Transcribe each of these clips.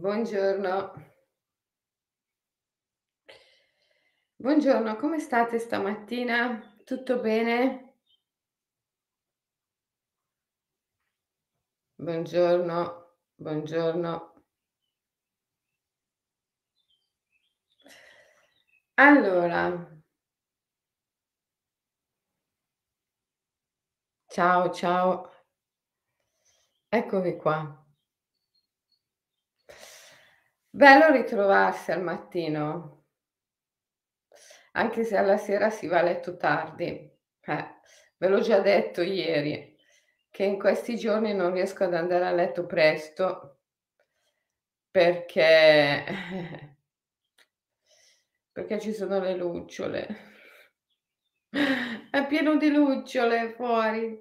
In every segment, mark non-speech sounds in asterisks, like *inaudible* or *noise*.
Buongiorno. Buongiorno, come state stamattina? Tutto bene? Buongiorno, buongiorno. Allora Ciao, ciao. Eccovi qua. Bello ritrovarsi al mattino. Anche se alla sera si va a letto tardi. Eh, ve l'ho già detto ieri, che in questi giorni non riesco ad andare a letto presto perché *laughs* perché ci sono le lucciole. È pieno di lucciole fuori.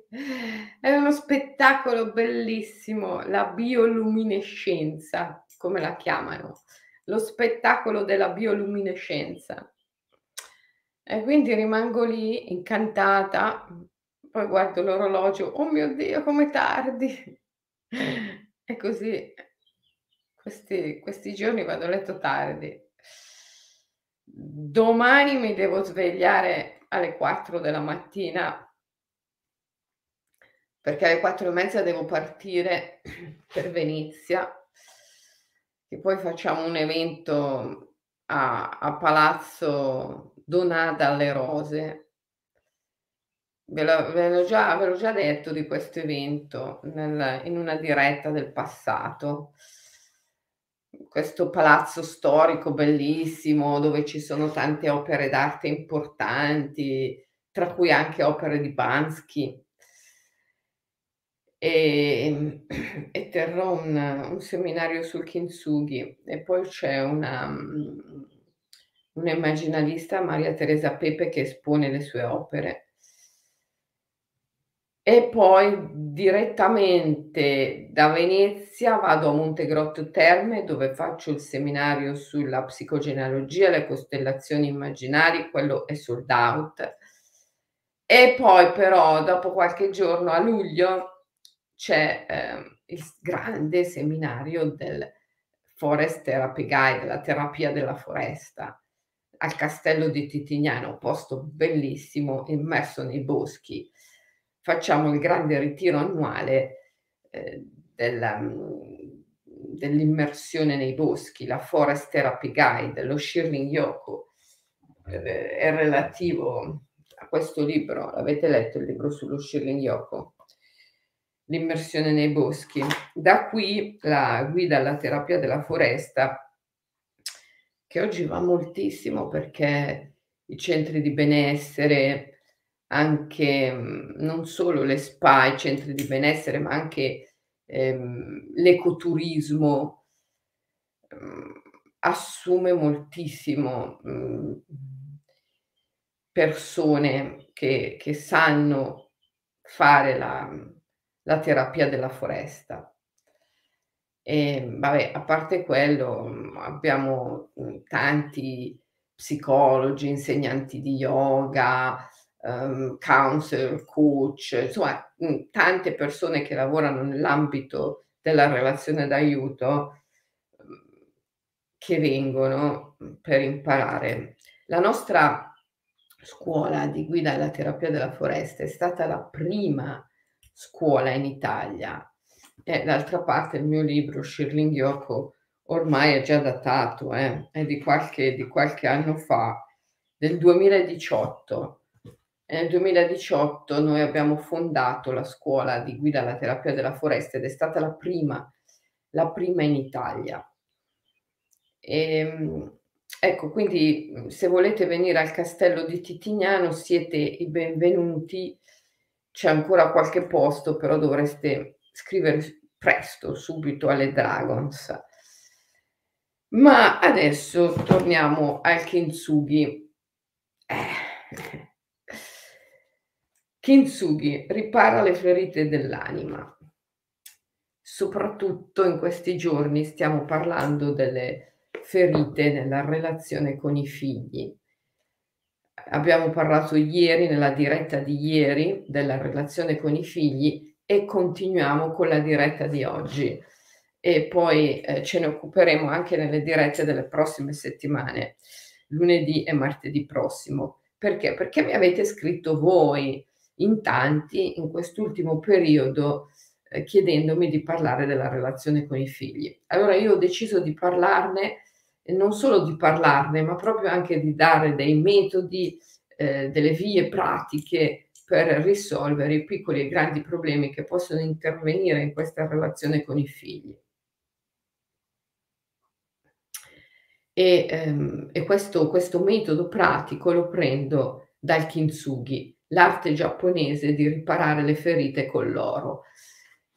È uno spettacolo bellissimo, la bioluminescenza, come la chiamano, lo spettacolo della bioluminescenza. E quindi rimango lì incantata, poi guardo l'orologio: "Oh mio Dio, com'è tardi!" E così questi questi giorni vado a letto tardi. Domani mi devo svegliare alle 4 della mattina perché alle 4 e mezza devo partire per Venezia, che poi facciamo un evento a a Palazzo Donà Dalle Rose. Ve l'ho ve l'ho già ve l'ho già detto di questo evento nel in una diretta del passato. Questo palazzo storico bellissimo, dove ci sono tante opere d'arte importanti, tra cui anche opere di Banksy. Ehm, *clears throat* e terrò un un seminario sul Kintsugi e poi c'è una mhmm, una immaginalista, Maria Teresa Pepe, che espone le sue opere. E poi direttamente da Venezia vado a Montegrotto Terme, dove faccio il seminario sulla psicogenealogia, le costellazioni immaginari, quello è sold out. E poi però dopo qualche giorno, a luglio, c'è, ehm, il grande seminario del Forest Therapy Guide, la terapia della foresta, al castello di Titignano, posto bellissimo, immerso nei boschi. Facciamo il grande ritiro annuale, ehm, della mhmm, dell'immersione nei boschi, la Forest Therapy Guide, lo Shirling Yoku, ehm, è relativo a questo libro. L'avete letto il libro sullo Shirling Yoku? L'immersione nei boschi. Da qui la guida alla terapia della foresta, che oggi va moltissimo perché i centri di benessere, anche, non solo le spa, i centri di benessere, ma anche, ehm, l'ecoturismo, assume moltissimo, persone che che sanno fare la la terapia della foresta. Ehm, vabbè, a parte quello, abbiamo, mhmm, tanti psicologi, insegnanti di yoga, uhm, counselor, coach, insomma, mhmm, tante persone che lavorano nell'ambito della relazione d'aiuto, mhmm, che vengono, per imparare. La nostra scuola di guida alla terapia della foresta è stata la prima scuola in Italia e d'altra parte il mio libro Shirling Yoku ormai è già datato, eh, è di qualche di qualche anno fa, del 2018. E nel 2018 noi abbiamo fondato la scuola di guida alla terapia della foresta ed è stata la prima la prima in Italia. Ehm, ecco, quindi, se volete venire al castello di Titignano siete i benvenuti. C'è ancora qualche posto, però dovreste scrivere presto, subito alle Dragons. Ma adesso torniamo al Kintsugi. Eh. Kintsugi ripara le ferite dell'anima. Soprattutto in questi giorni stiamo parlando delle ferite nella relazione con i figli. Abbiamo parlato ieri, nella diretta di ieri, della relazione con i figli e continuiamo con la diretta di oggi. e poi, ehm, ce ne occuperemo anche nelle dirette delle prossime settimane, lunedì e martedì prossimo. Perché? Perché mi avete scritto voi in tanti in quest'ultimo periodo, ehm, chiedendomi di parlare della relazione con i figli. Allora io ho deciso di parlarne non solo di parlarne, ma proprio anche di dare dei metodi, ehm, delle vie pratiche per risolvere i piccoli e grandi problemi che possono intervenire in questa relazione con i figli. E, ehm, e questo, questo metodo pratico lo prendo dal kintsugi, l'arte giapponese di riparare le ferite con l'oro,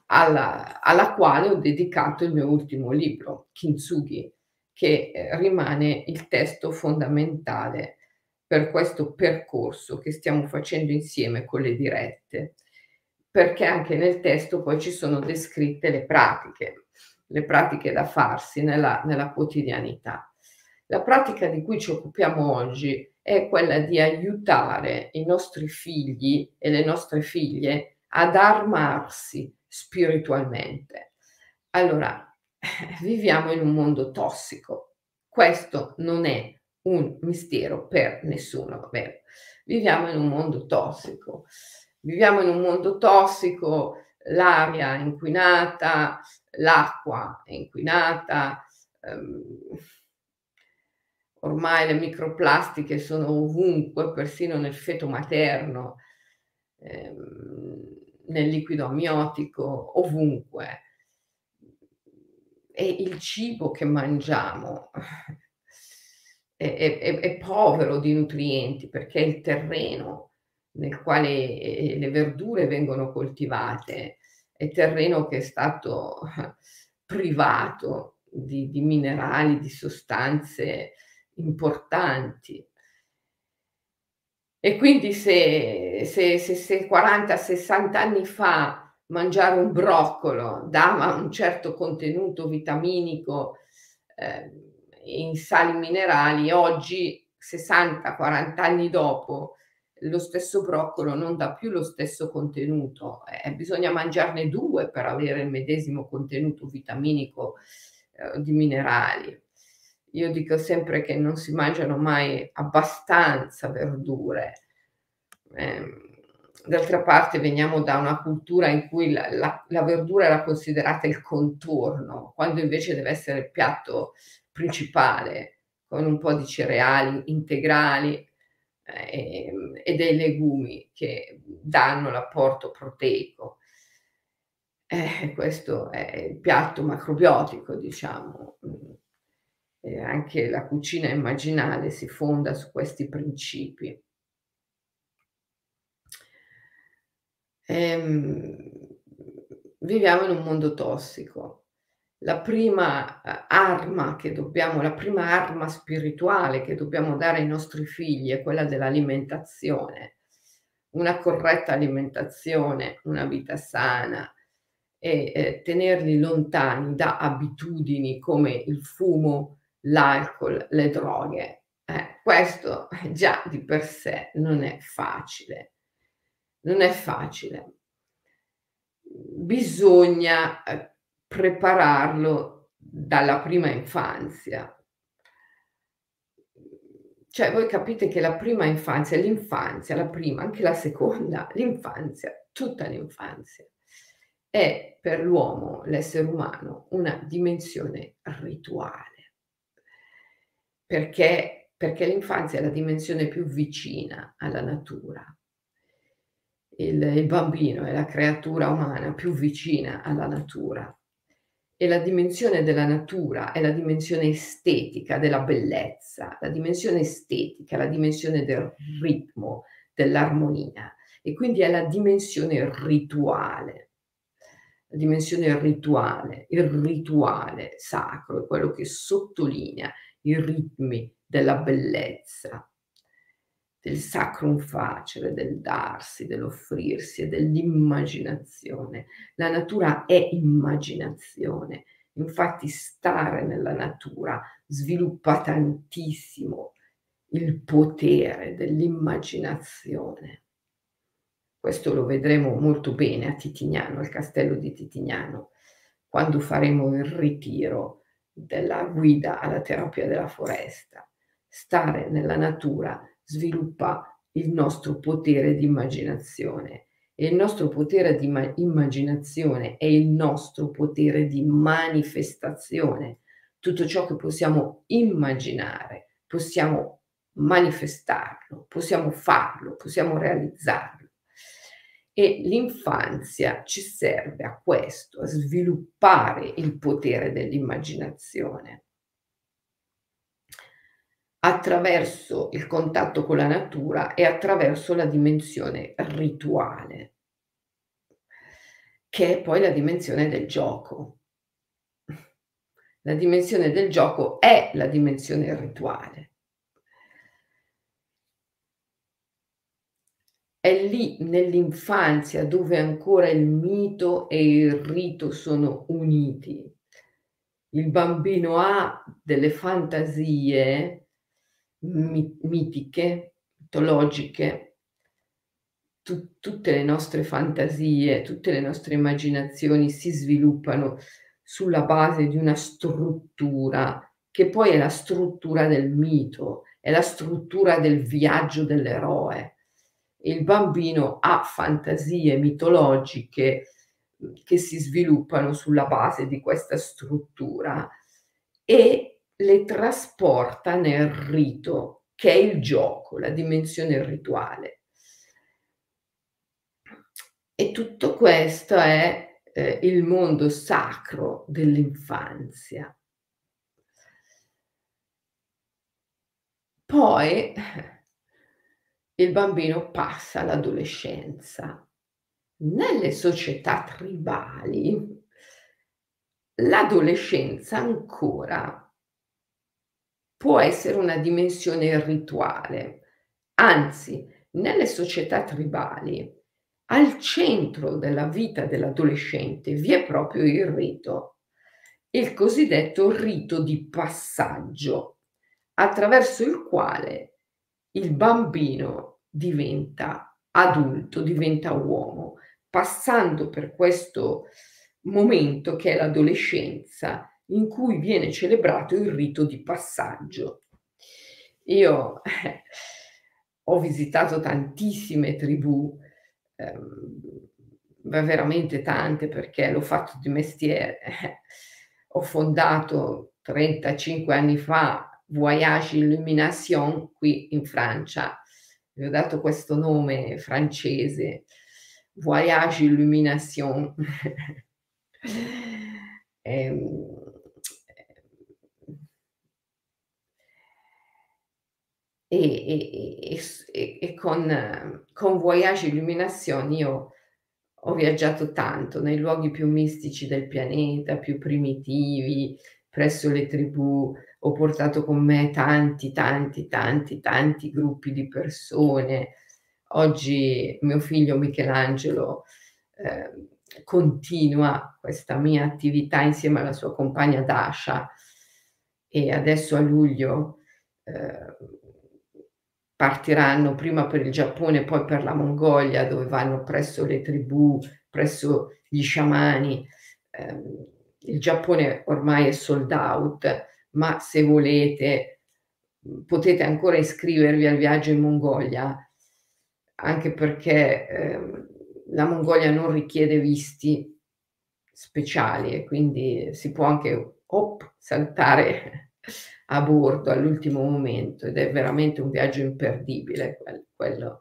alla, alla quale ho dedicato il mio ultimo libro, Kintsugi, che eh, rimane il testo fondamentale per questo percorso che stiamo facendo insieme con le dirette, perché anche nel testo poi ci sono descritte le pratiche, le pratiche da farsi nella, nella quotidianità. La pratica di cui ci occupiamo oggi è quella di aiutare i nostri figli e le nostre figlie ad armarsi spiritualmente. Allora, viviamo in un mondo tossico. Questo non è un mistero per nessuno, vabbè. Viviamo in un mondo tossico. Viviamo in un mondo tossico, l'aria è inquinata, l'acqua è inquinata, ehm, ormai le microplastiche sono ovunque, persino nel feto materno, ehm, nel liquido amniotico, ovunque. E il cibo che mangiamo è, è, è povero di nutrienti perché il terreno nel quale le verdure vengono coltivate è terreno che è stato privato di, di minerali, di sostanze importanti. E quindi se, se, se, se 40-60 anni fa mangiare un broccolo dava un certo contenuto vitaminico eh, in sali minerali, oggi 60-40 anni dopo lo stesso broccolo non dà più lo stesso contenuto, eh, bisogna mangiarne due per avere il medesimo contenuto vitaminico eh, di minerali. Io dico sempre che non si mangiano mai abbastanza verdure. Eh, d'altra parte veniamo da una cultura in cui la, la, la, verdura era considerata il contorno, quando invece deve essere il piatto principale, con un po' di cereali integrali eh, e dei legumi che danno l'apporto proteico. Eh, questo è il piatto macrobiotico, diciamo eh, anche la cucina immaginale si fonda su questi principi. Ehm, viviamo in un mondo tossico. La prima eh, arma che dobbiamo, la prima arma spirituale che dobbiamo dare ai nostri figli è quella dell'alimentazione. Una corretta alimentazione, una vita sana e eh, tenerli lontani da abitudini come il fumo, l'alcol, le droghe. Eh, questo già di per sé non è facile. Non è facile. Bisogna eh, prepararlo dalla prima infanzia. Cioè, voi capite che la prima infanzia, l'infanzia, la prima, anche la seconda, *laughs* l'infanzia, tutta l'infanzia, è per l'uomo, l'essere umano, una dimensione rituale perché, perché l'infanzia è la dimensione più vicina alla natura. Il, il bambino è la creatura umana più vicina alla natura. E la dimensione della natura è la dimensione estetica della bellezza, la dimensione estetica, la dimensione del ritmo, dell'armonia. E quindi è la dimensione rituale. La dimensione rituale, il rituale sacro è quello che sottolinea i ritmi della bellezza, del sacrum facere, del darsi, dell'offrirsi e dell'immaginazione. La natura è immaginazione, infatti stare nella natura sviluppa tantissimo il potere dell'immaginazione. Questo lo vedremo molto bene a Titignano, al castello di Titignano, quando faremo il ritiro della guida alla terapia della foresta. Stare nella natura sviluppa il nostro potere di immaginazione e il nostro potere di ma- immaginazione è il nostro potere di manifestazione. Tutto ciò che possiamo immaginare, possiamo manifestarlo, possiamo farlo, possiamo realizzarlo. E l'infanzia ci serve a questo, a sviluppare il potere dell'immaginazione attraverso il contatto con la natura e attraverso la dimensione rituale, che è poi la dimensione del gioco. La dimensione del gioco è la dimensione rituale. È lì nell'infanzia dove ancora il mito e il rito sono uniti. Il bambino ha delle fantasie mitiche, mitologiche, tu, tutte le nostre fantasie, tutte le nostre immaginazioni si sviluppano sulla base di una struttura che poi è la struttura del mito, è la struttura del viaggio dell'eroe. Il bambino ha fantasie mitologiche che si sviluppano sulla base di questa struttura e le trasporta nel rito, che è il gioco, la dimensione rituale. E tutto questo è eh, il mondo sacro dell'infanzia. Poi il bambino passa all'adolescenza. Nelle società tribali l'adolescenza ancora può essere una dimensione rituale. Anzi, nelle società tribali, al centro della vita dell'adolescente vi è proprio il rito, il cosiddetto rito di passaggio, attraverso il quale il bambino diventa adulto, diventa uomo, passando per questo momento che è l'adolescenza, in cui viene celebrato il rito di passaggio. Io eh, ho visitato tantissime tribù, ehm, veramente tante perché l'ho fatto di mestiere. ho fondato 35 anni fa Voyage Illumination qui in Francia. Vi ho dato questo nome francese, Voyage Illumination. *laughs* ehm, e, e, e con, con Voyage Illumination io ho viaggiato tanto nei luoghi più mistici del pianeta, più primitivi, presso le tribù, ho portato con me tanti, tanti, tanti, tanti gruppi di persone. Oggi mio figlio Michelangelo eh, continua questa mia attività insieme alla sua compagna Dasha e adesso a luglio eh, partiranno prima per il Giappone, poi per la Mongolia, dove vanno presso le tribù, presso gli sciamani. Eh, il Giappone ormai è sold out, ma se volete potete ancora iscrivervi al viaggio in Mongolia, anche perché eh, la Mongolia non richiede visti speciali e quindi si può anche op, saltare a bordo all'ultimo momento ed è veramente un viaggio imperdibile quello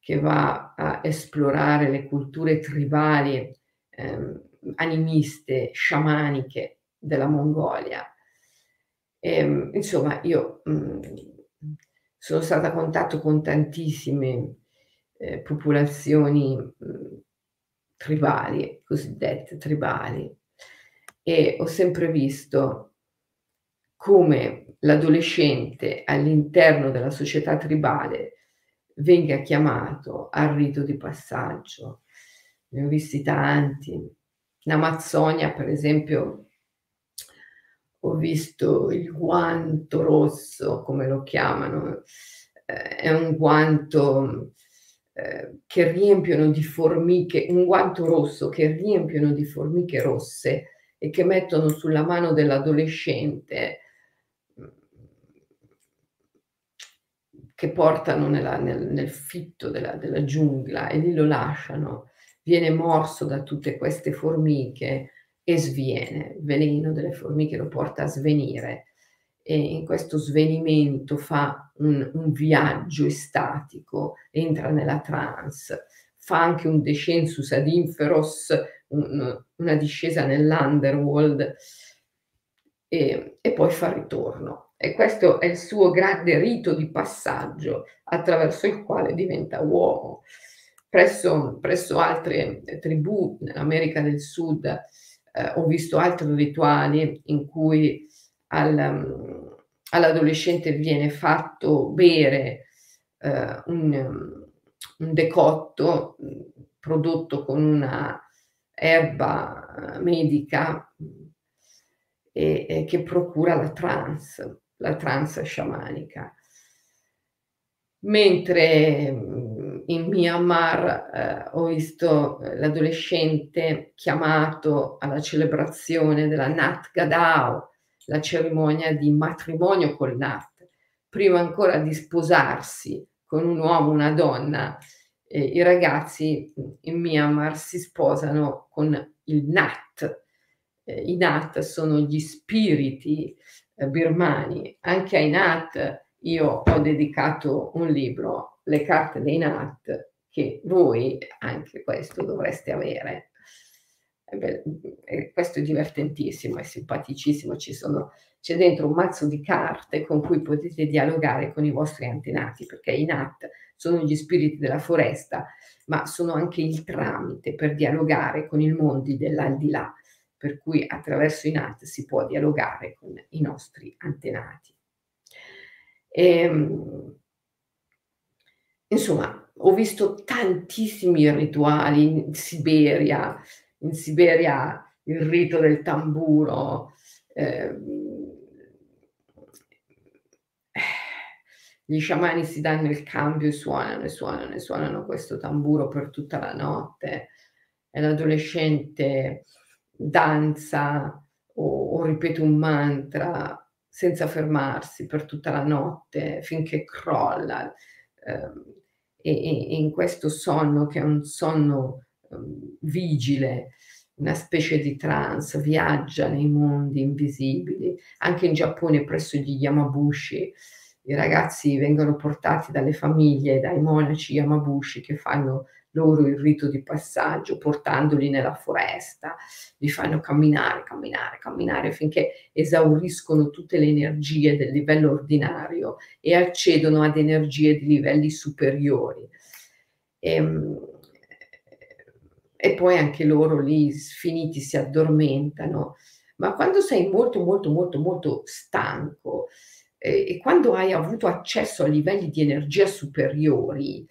che va a esplorare le culture tribali, ehm, animiste, sciamaniche della Mongolia. E, ehm, insomma, io mh, mm, sono stata a contatto con tantissime eh, popolazioni mh, mm, tribali, cosiddette tribali, e ho sempre visto come l'adolescente all'interno della società tribale venga chiamato al rito di passaggio. Ne ho visti tanti. In Amazzonia, per esempio, ho visto il guanto rosso, come lo chiamano, eh, è un guanto ehm, che riempiono di formiche un guanto rosso che riempiono di formiche rosse e che mettono sulla mano dell'adolescente che portano nella nel nel fitto della della giungla e lì lo lasciano, viene morso da tutte queste formiche e sviene. Il veleno delle formiche lo porta a svenire e in questo svenimento fa un un viaggio estatico, entra nella trance, fa anche un descensus ad inferos, un una discesa nell'underworld e e poi fa ritorno. E questo è il suo grande rito di passaggio attraverso il quale diventa uomo. Presso presso altre tribù nell'America del Sud, ehm, ho visto altri rituali in cui al mhmm, all'adolescente viene fatto bere, ehm, un un decotto, mhmm, prodotto con una erba medica, mhmm, e e che procura la trance, la trance sciamanica. Mentre, mhmm, in Myanmar, ehm, ho visto, ehm, l'adolescente chiamato alla celebrazione della Nhat Gadao, la cerimonia di matrimonio col Nat. Prima ancora di sposarsi con un uomo, una donna, ehm, i ragazzi, mhmm, in Myanmar si sposano con il Nat. Ehm, i Nat sono gli spiriti, birmani. Anche ai Nat io ho dedicato un libro, Le carte dei Nat, che voi anche questo dovreste avere. Questo è divertentissimo, è simpaticissimo, ci sono c'è dentro un mazzo di carte con cui potete dialogare con i vostri antenati, perché i Nat sono gli spiriti della foresta, ma sono anche il tramite per dialogare con i mondi dell'aldilà, per cui attraverso i Nat si può dialogare con i nostri antenati. Ehm insomma, ho visto tantissimi rituali in Siberia, in Siberia il rito del tamburo, ehm gli sciamani si danno il cambio e suonano, e suonano, e suonano questo tamburo per tutta la notte e l'adolescente danza o o ripete un mantra senza fermarsi per tutta la notte finché crolla, ehm, e e in questo sonno che è un sonno, uhm, vigile, una specie di trance, viaggia nei mondi invisibili. Anche in Giappone presso gli Yamabushi i ragazzi vengono portati dalle famiglie, dai monaci Yamabushi che fanno loro il rito di passaggio, portandoli nella foresta, li fanno camminare, camminare, camminare finché esauriscono tutte le energie del livello ordinario e accedono ad energie di livelli superiori. Ehm, e poi anche loro lì sfiniti si addormentano. Ma quando sei molto, molto, molto, molto stanco, e e quando hai avuto accesso a livelli di energia superiori,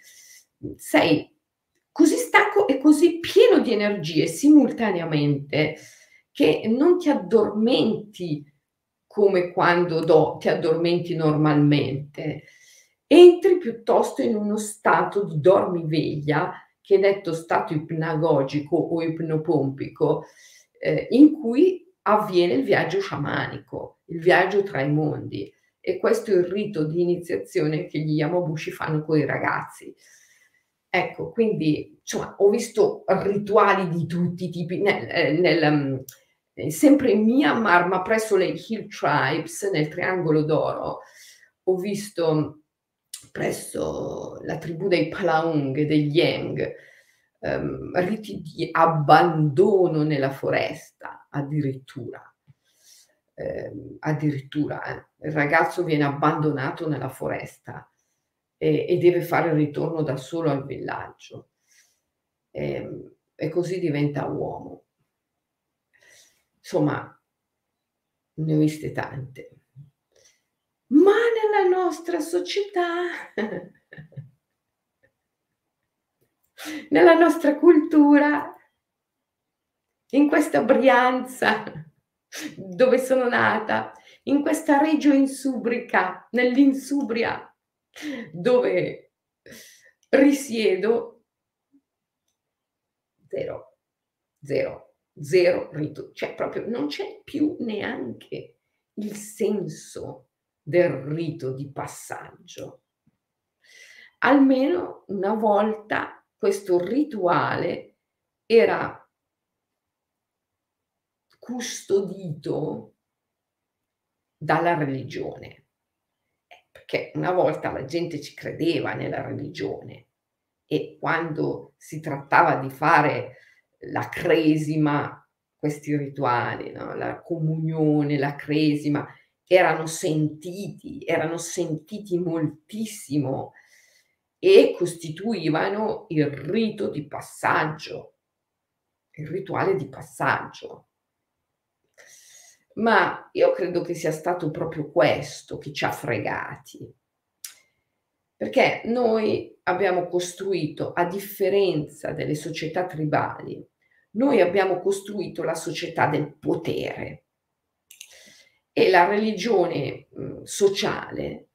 sei e così pieno di energie simultaneamente che non ti addormenti come quando do ti addormenti normalmente. Entri piuttosto in uno stato di dormiveglia, che è detto stato ipnagogico o ipnopompico, ehm, in cui avviene il viaggio sciamanico, il viaggio tra i mondi. E questo è il rito di iniziazione che gli Yamabushi fanno coi ragazzi. Ecco, quindi insomma ho visto rituali di tutti i tipi nel ehm, nel mhmm, sempre in Myanmar, ma presso le Hill Tribes, nel Triangolo d'Oro, ho visto presso la tribù dei Palaung degli Heng, ehm, riti di abbandono nella foresta addirittura. Ehm, addirittura, eh. Il ragazzo viene abbandonato nella foresta e e deve fare il ritorno da solo al villaggio. Ehm, e così diventa uomo. Insomma, ne ho viste tante. Ma nella nostra società *laughs* nella nostra cultura in questa Brianza dove sono nata, in questa Regio Insubrica, nell'Insubria, dove risiedo zero, zero, zero rito, cioè proprio non c'è più neanche il senso del rito di passaggio. Almeno una volta questo rituale era custodito dalla religione, perché una volta la gente ci credeva nella religione e quando si trattava di fare la cresima, questi rituali, no? la comunione, la cresima, erano sentiti, erano sentiti moltissimo e costituivano il rito di passaggio, il rituale di passaggio. Ma io credo che sia stato proprio questo che ci ha fregati, perché noi abbiamo costruito, a differenza delle società tribali, noi abbiamo costruito la società del potere e la religione sociale,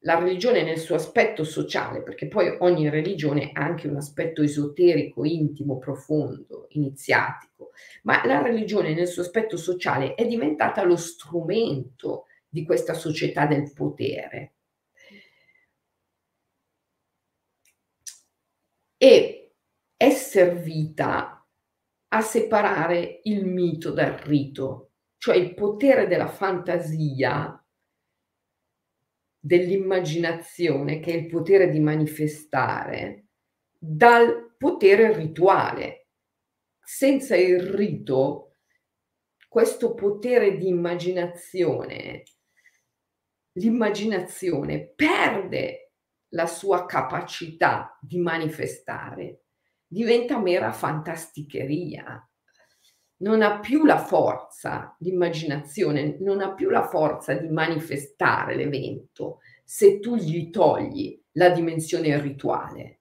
la religione nel suo aspetto sociale, perché poi ogni religione ha anche un aspetto esoterico, intimo, profondo, iniziatico, ma la religione nel suo aspetto sociale è diventata lo strumento di questa società del potere. E è servita a separare il mito dal rito, cioè il potere della fantasia, dell'immaginazione, che è il potere di manifestare, dal potere rituale. Senza il rito, questo potere di immaginazione, l'immaginazione perde la sua capacità di manifestare, diventa mera fantasticheria, non ha più la forza, l'immaginazione non ha più la forza di manifestare l'evento se tu gli togli la dimensione rituale.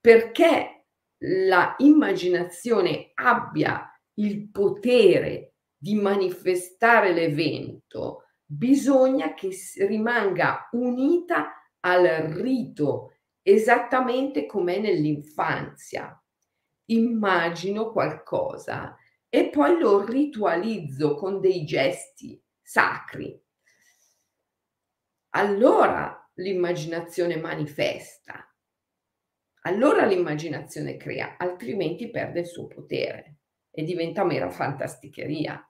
Perché la immaginazione abbia il potere di manifestare l'evento, bisogna che rimanga unita al rito, esattamente come nell'infanzia. Immagino qualcosa e poi lo ritualizzo con dei gesti sacri. Allora l'immaginazione manifesta, allora l'immaginazione crea, altrimenti perde il suo potere e diventa mera fantasticheria.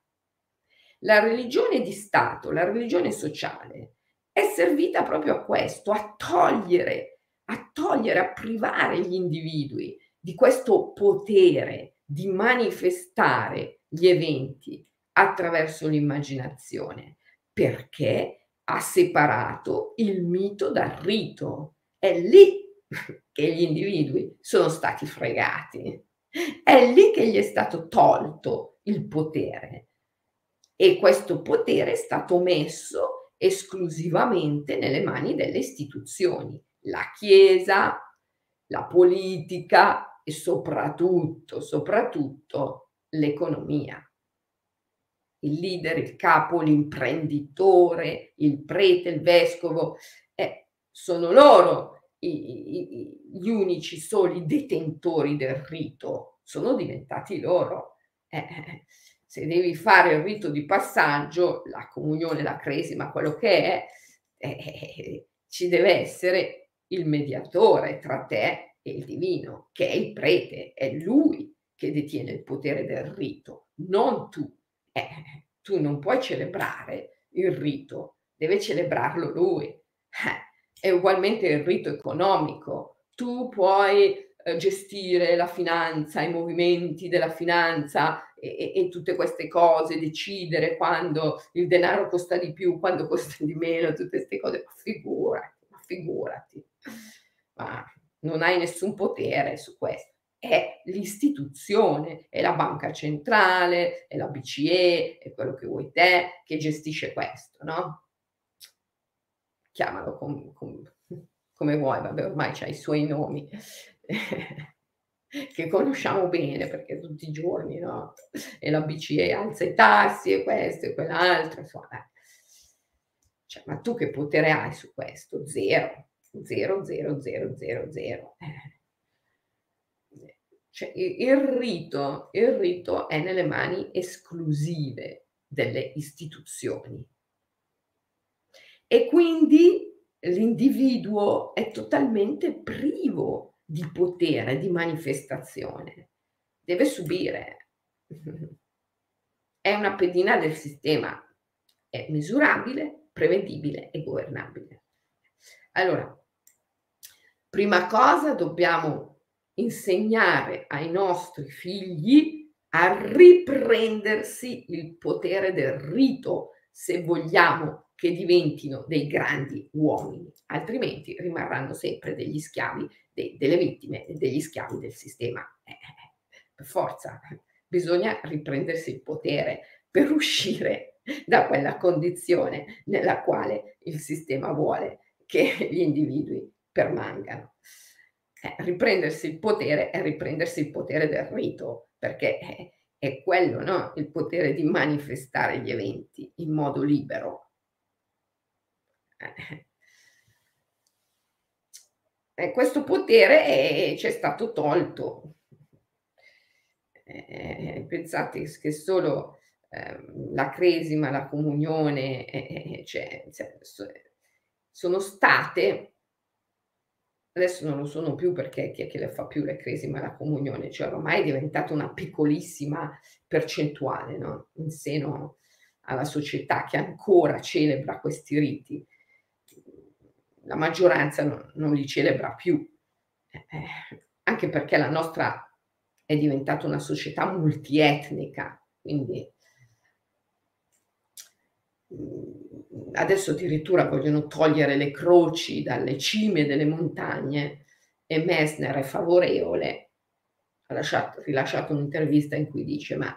La religione di Stato, la religione sociale, è servita proprio a questo, a togliere, a togliere, a privare gli individui di questo potere di manifestare gli eventi attraverso l'immaginazione, perché ha separato il mito dal rito. È lì *laughs* che gli individui sono stati fregati, è lì che gli è stato tolto il potere e questo potere è stato messo esclusivamente nelle mani delle istituzioni, la Chiesa, la politica, e soprattutto, soprattutto l'economia. Il leader, il capo, l'imprenditore, il prete, il vescovo, eh, sono loro i, i, gli unici soli detentori del rito, sono diventati loro. Eh, eh, se devi fare il rito di passaggio, la comunione, la cresima, quello che è, eh, eh ci deve essere il mediatore tra te e il divino, che è il prete, è lui che detiene il potere del rito, non tu. Eh, tu non puoi celebrare il rito, deve celebrarlo lui. Eh, è ugualmente il rito economico. Tu puoi eh, gestire la finanza, i movimenti della finanza e, e, e, tutte queste cose, decidere quando il denaro costa di più, quando costa di meno, tutte queste cose, ma figurati, ma figurati. Ma non hai nessun potere su questo. È l'istituzione, è la banca centrale, è la BCE, è quello che vuoi te che gestisce questo, no? Chiamalo com, com, come vuoi, vabbè, ormai c'ha i suoi nomi. *laughs* che conosciamo bene perché tutti i giorni, no? E la BCE alza i tassi e questo e quell'altro, insomma. Cioè, ma tu che potere hai su questo? Zero. 0, 0, 0, 0, 0. Cioè, il rito, il rito è nelle mani esclusive delle istituzioni. E quindi l'individuo è totalmente privo di potere, di manifestazione. Deve subire. *laughs* È una pedina del sistema. È misurabile, prevedibile e governabile. Allora, prima cosa dobbiamo insegnare ai nostri figli a riprendersi il potere del rito se vogliamo che diventino dei grandi uomini, altrimenti rimarranno sempre degli schiavi, de- delle vittime, degli schiavi del sistema. Eh, per forza, bisogna riprendersi il potere per uscire da quella condizione nella quale il sistema vuole che gli individui permangano. Eh, riprendersi il potere è riprendersi il potere del rito, perché è, è quello, no? il potere di manifestare gli eventi in modo libero. Eh. Questo potere è, ci è stato tolto. Eh, pensate che solo eh, la cresima, la comunione, eh, cioè, sono state Adesso non lo sono più perché chi è che le fa più le cresima la comunione, cioè ormai è diventata una piccolissima percentuale no? in seno alla società che ancora celebra questi riti. La maggioranza non, non li celebra più, eh, anche perché la nostra è diventata una società multietnica, quindi adesso addirittura vogliono togliere le croci dalle cime delle montagne e Messner è favorevole, ha lasciato, rilasciato un'intervista in cui dice ma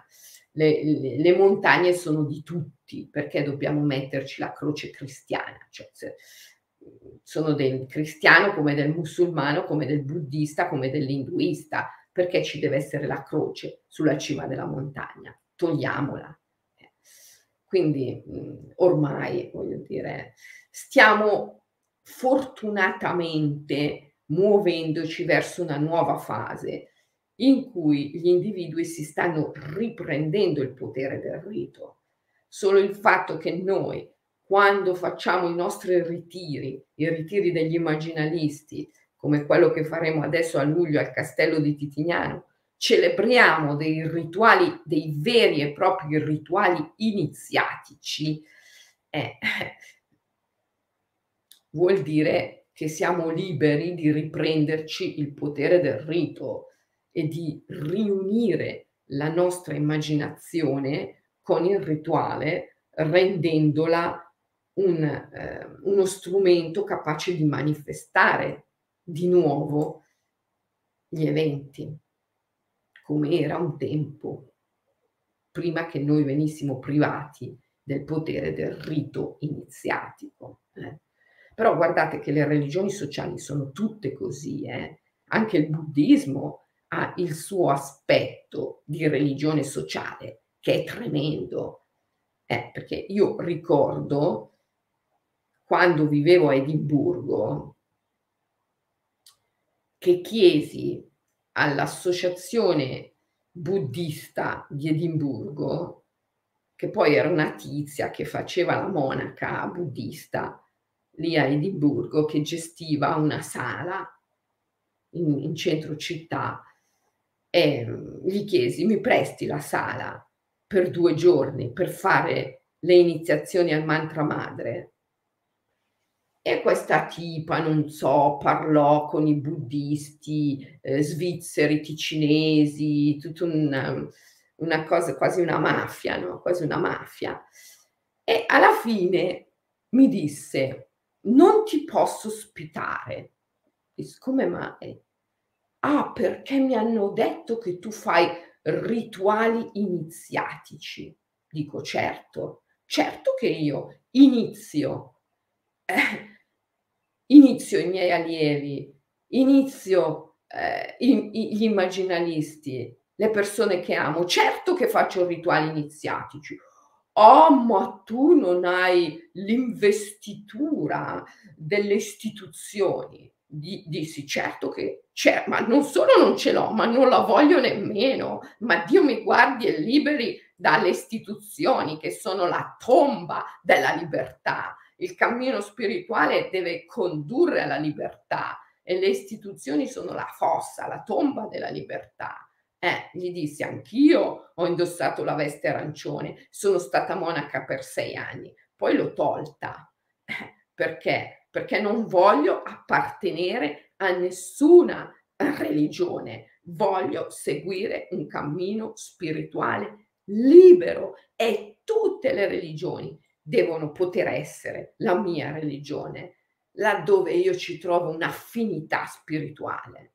le, le, le, montagne sono di tutti, perché dobbiamo metterci la croce cristiana? Cioè, se, sono del cristiano come del musulmano, come del buddista, come dell'induista, perché ci deve essere la croce sulla cima della montagna? Togliamola. Quindi ormai, voglio dire, stiamo fortunatamente muovendoci verso una nuova fase in cui gli individui si stanno riprendendo il potere del rito. Solo il fatto che noi, quando facciamo i nostri ritiri, i ritiri degli immaginalisti, come quello che faremo adesso a luglio al castello di Titignano, celebriamo dei rituali, dei veri e propri rituali iniziatici, eh, *laughs* vuol dire che siamo liberi di riprenderci il potere del rito e di riunire la nostra immaginazione con il rituale, rendendola un, eh, uno strumento capace di manifestare di nuovo gli eventi come era un tempo, prima che noi venissimo privati del potere del rito iniziatico. Eh. Però guardate che le religioni sociali sono tutte così, eh. anche il buddismo ha il suo aspetto di religione sociale che è tremendo, eh, perché io ricordo quando vivevo a Edimburgo che chiesi all'associazione buddista di Edimburgo, che poi era una tizia che faceva la monaca buddista lì a Edimburgo, che gestiva una sala in, in centro città, e mm, gli chiesi, mi presti la sala per due giorni per fare le iniziazioni al mantra madre? E questa tipa, non so, parlò con i buddisti eh, svizzeri, ticinesi, tutta una, una cosa, quasi una mafia, no? Quasi una mafia. E alla fine mi disse, non ti posso ospitare. Disse, come mai? Ah, perché mi hanno detto che tu fai rituali iniziatici. Dico, certo, certo che io inizio. Eh, inizio i miei allievi, inizio eh, gli immaginalisti, le persone che amo. Certo che faccio rituali iniziatici. Oh, ma tu non hai l'investitura delle istituzioni. Di dissi: "Certo che c'è, ma non solo non ce l'ho, ma non la voglio nemmeno. Ma Dio mi guardi e liberi dalle istituzioni che sono la tomba della libertà. Il cammino spirituale deve condurre alla libertà e le istituzioni sono la fossa, la tomba della libertà." Eh, gli dissi: "Anch'io ho indossato la veste arancione, sono stata monaca per 6 anni, poi l'ho tolta. Eh, perché? Perché non voglio appartenere a nessuna religione, voglio seguire un cammino spirituale libero e tutte le religioni devono poter essere la mia religione, laddove io ci trovo un'affinità spirituale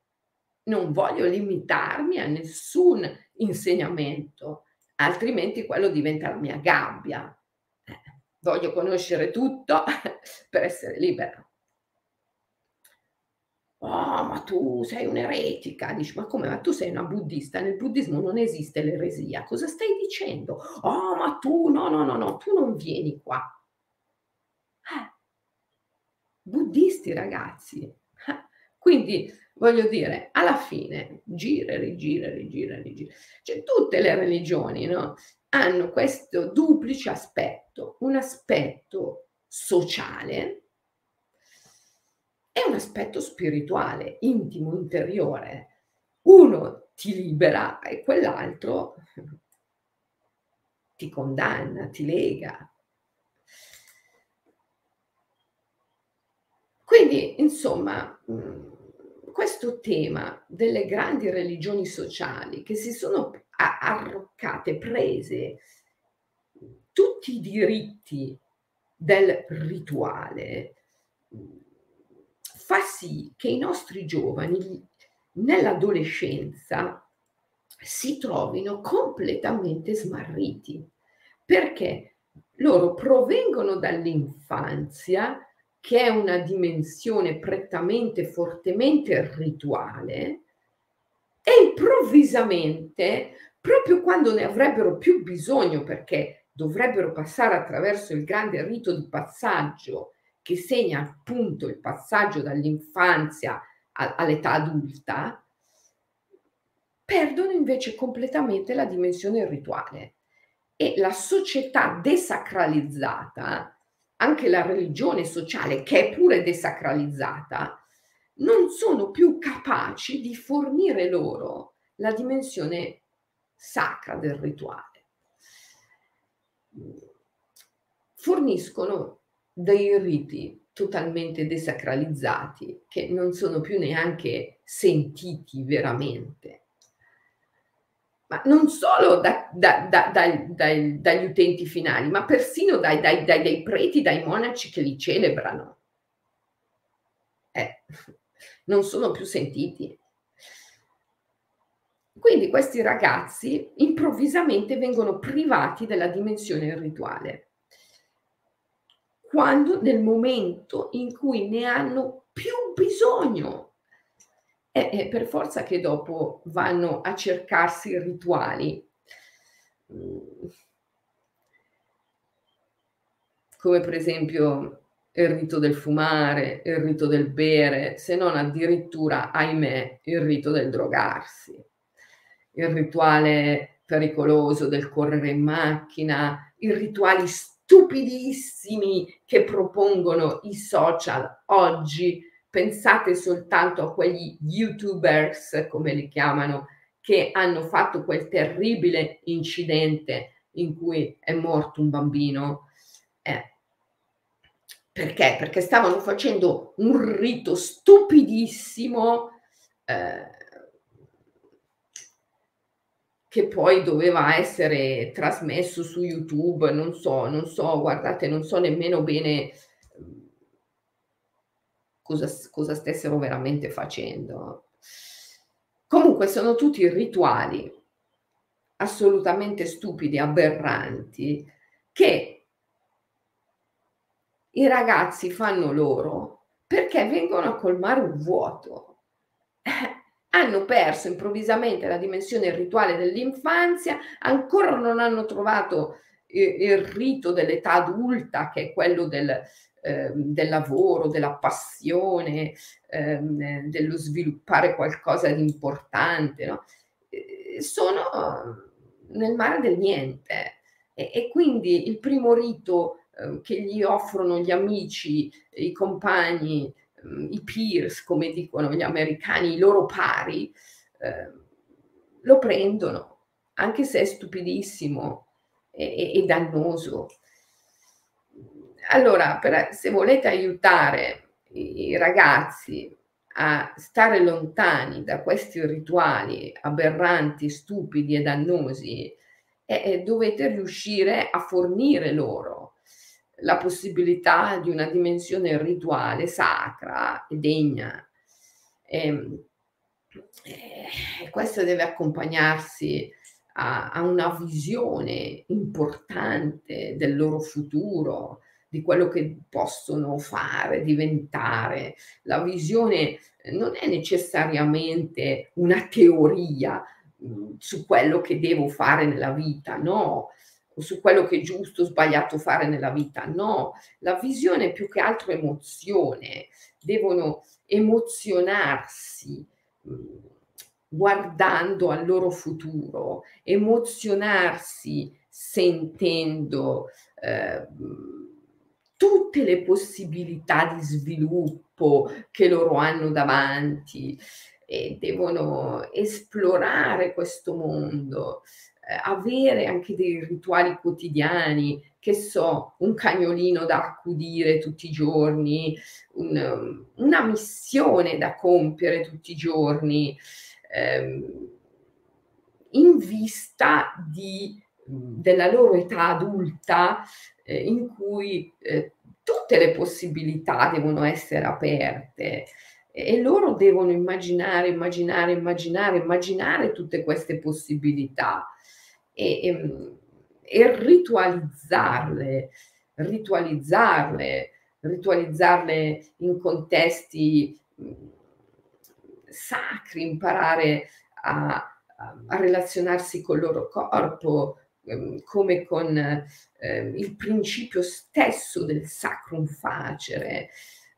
non voglio limitarmi a nessun insegnamento, altrimenti quello diventa la mia gabbia. Eh, voglio conoscere tutto *laughs* per essere libera. Oh, ma tu sei un'eretica. Dici, ma come? Ma tu sei una buddista? Nel buddismo non esiste l'eresia. Cosa stai dicendo? Oh, ma tu, no, no, no, no, tu non vieni qua. Eh, buddisti, ragazzi. Quindi Voglio dire, alla fine, gira, rigira, rigira, rigira. Cioè, tutte le religioni, no? Hanno questo duplice aspetto, un aspetto sociale e un aspetto spirituale, intimo, interiore. Uno ti libera e quell'altro ti condanna, ti lega. Quindi, insomma, mm, questo tema delle grandi religioni sociali che si sono arroccate, prese tutti i diritti del rituale, fa sì che i nostri giovani nell'adolescenza si trovino completamente smarriti. Perché loro provengono dall'infanzia che è una dimensione prettamente, fortemente rituale, e improvvisamente, proprio quando ne avrebbero più bisogno, perché dovrebbero passare attraverso il grande rito di passaggio che segna appunto il passaggio dall'infanzia all'età adulta, perdono invece completamente la dimensione rituale e la società desacralizzata anche la religione sociale, che è pure desacralizzata, non sono più capaci di fornire loro la dimensione sacra del rituale. Forniscono dei riti totalmente desacralizzati che non sono più neanche sentiti veramente ma non solo da, da, da, dai, dagli utenti finali, ma persino dai, dai, dai, preti, dai monaci che li celebrano. Eh, non sono più sentiti. Quindi questi ragazzi improvvisamente vengono privati della dimensione rituale, quando nel momento in cui ne hanno più bisogno. È, per forza che dopo vanno a cercarsi rituali. Come per esempio il rito del fumare, il rito del bere, se non addirittura, ahimè, il rito del drogarsi, il rituale pericoloso del correre in macchina, i rituali stupidissimi che propongono i social oggi pensate soltanto a quegli youtubers, come li chiamano, che hanno fatto quel terribile incidente in cui è morto un bambino. Eh, perché? Perché stavano facendo un rito stupidissimo eh, che poi doveva essere trasmesso su YouTube, non so, non so, guardate, non so nemmeno bene cosa, cosa stessero veramente facendo. Comunque sono tutti rituali assolutamente stupidi, aberranti, che i ragazzi fanno loro perché vengono a colmare un vuoto. Eh, hanno perso improvvisamente la dimensione rituale dell'infanzia, ancora non hanno trovato il, il rito dell'età adulta, che è quello del, eh, del lavoro, della passione, ehm, dello sviluppare qualcosa di importante, no? Eh, sono nel mare del niente. E, e quindi il primo rito eh, che gli offrono gli amici, i compagni, eh, i peers, come dicono gli americani, i loro pari, eh, lo prendono, anche se è stupidissimo e, e dannoso. Allora, per, se volete aiutare i ragazzi a stare lontani da questi rituali aberranti, stupidi e dannosi, eh, dovete riuscire a fornire loro la possibilità di una dimensione rituale sacra e degna. E, ehm, e questo deve accompagnarsi a, a una visione importante del loro futuro, di quello che possono fare, diventare. La visione non è necessariamente una teoria mh, su quello che devo fare nella vita, no, o su quello che è giusto o sbagliato fare nella vita, no. La visione è più che altro emozione, devono emozionarsi. Mh, guardando al loro futuro, emozionarsi sentendo eh, tutte le possibilità di sviluppo che loro hanno davanti e devono esplorare questo mondo, avere anche dei rituali quotidiani, che so, un cagnolino da accudire tutti i giorni, un, una missione da compiere tutti i giorni, ehm, in vista di, della loro età adulta eh, in cui eh, tutte le possibilità devono essere aperte e loro devono immaginare, immaginare, immaginare, immaginare tutte queste possibilità e, e, e ritualizzarle, ritualizzarle, ritualizzarle in contesti sacri, imparare a, a relazionarsi col loro corpo, ehm, come con eh, il principio stesso del sacrum facere,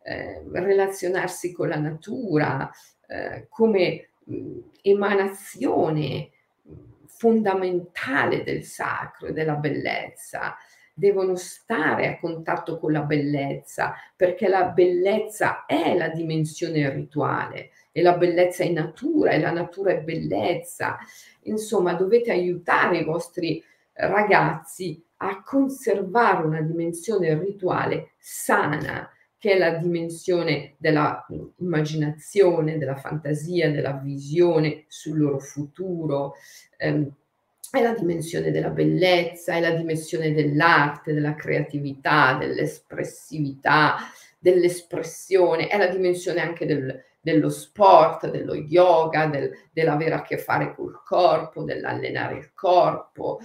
eh, relazionarsi con la natura, eh, come mh, emanazione fondamentale del sacro e della bellezza devono stare a contatto con la bellezza, perché la bellezza è la dimensione rituale e la bellezza è natura e la natura è bellezza. Insomma, dovete aiutare i vostri ragazzi a conservare una dimensione rituale sana, che è la dimensione dell'immaginazione, della fantasia, della visione sul loro futuro, ehm, è la dimensione della bellezza, è la dimensione dell'arte, della creatività, dell'espressività, dell'espressione, è la dimensione anche del, dello sport, dello yoga, del, dell'avere a che fare col corpo, dell'allenare il corpo.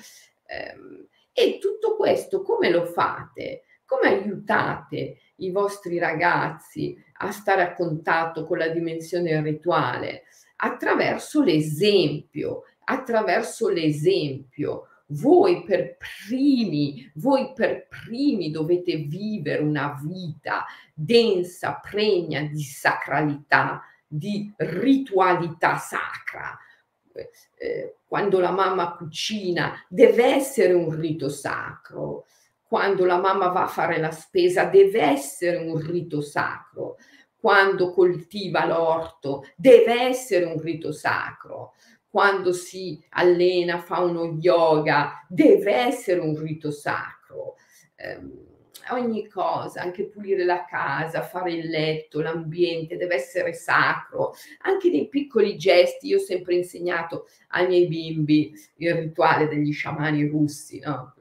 Ehm, e tutto questo come lo fate? Come aiutate i vostri ragazzi a stare a contatto con la dimensione rituale? Attraverso l'esempio, attraverso l'esempio. Voi per primi, voi per primi dovete vivere una vita densa, pregna di sacralità, di ritualità sacra. Eh, quando la mamma cucina deve essere un rito sacro, quando la mamma va a fare la spesa deve essere un rito sacro, quando coltiva l'orto deve essere un rito sacro, quando si allena, fa uno yoga, deve essere un rito sacro. Eh, ogni cosa, anche pulire la casa, fare il letto, l'ambiente deve essere sacro, anche dei piccoli gesti. Io ho sempre insegnato ai miei bimbi il rituale degli sciamani russi, no?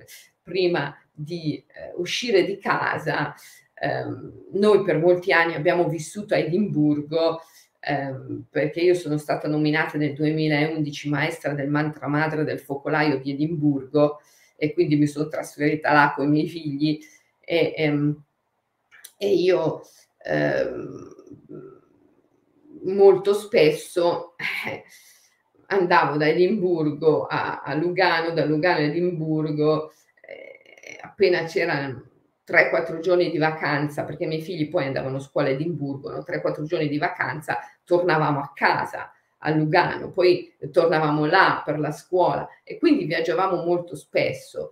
prima di eh, uscire di casa. Eh, noi per molti anni abbiamo vissuto a Edimburgo Ehm, perché io sono stata nominata nel 2011 maestra del mantra madre del focolaio di Edimburgo e quindi mi sono trasferita là con i miei figli e, ehm, e io ehm, molto spesso eh, andavo da Edimburgo a, a, Lugano, da Lugano a Edimburgo, eh, appena c'erano 3-4 giorni di vacanza, perché i miei figli poi andavano a scuola a Edimburgo, no? 3-4 giorni di vacanza, tornavamo a casa a Lugano, poi tornavamo là per la scuola e quindi viaggiavamo molto spesso.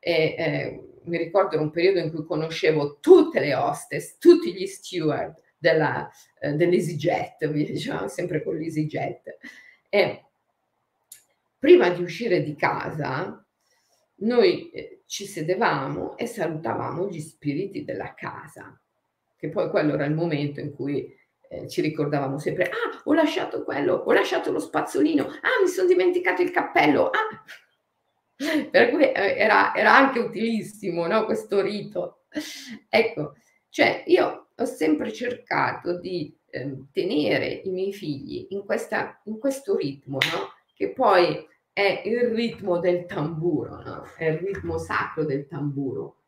E, eh, mi ricordo era un periodo in cui conoscevo tutte le hostess, tutti gli steward della, eh, dell'EasyJet, vi dicevamo sempre con l'EasyJet. E prima di uscire di casa, noi eh, ci sedevamo e salutavamo gli spiriti della casa, che poi quello era il momento in cui eh, ci ricordavamo sempre, ah, ho lasciato quello, ho lasciato lo spazzolino, ah, mi sono dimenticato il cappello, ah. *laughs* Per cui eh, era, era, anche utilissimo no, questo rito. Ecco, cioè io ho sempre cercato di eh, tenere i miei figli in, questa, in questo ritmo, no? che poi è il ritmo del tamburo, no? è il ritmo sacro del tamburo.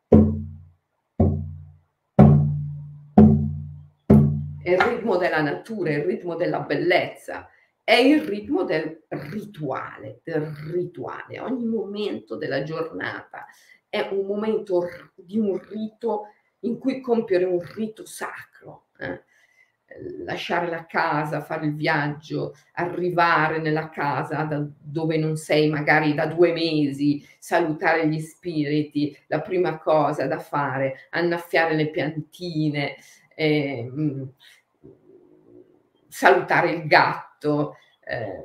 È il ritmo della natura, è il ritmo della bellezza, è il ritmo del rituale, del rituale. Ogni momento della giornata è un momento di un rito in cui compiere un rito sacro. Eh? Lasciare la casa, fare il viaggio, arrivare nella casa dove non sei magari da due mesi, salutare gli spiriti, la prima cosa da fare, annaffiare le piantine, eh, salutare il gatto, eh,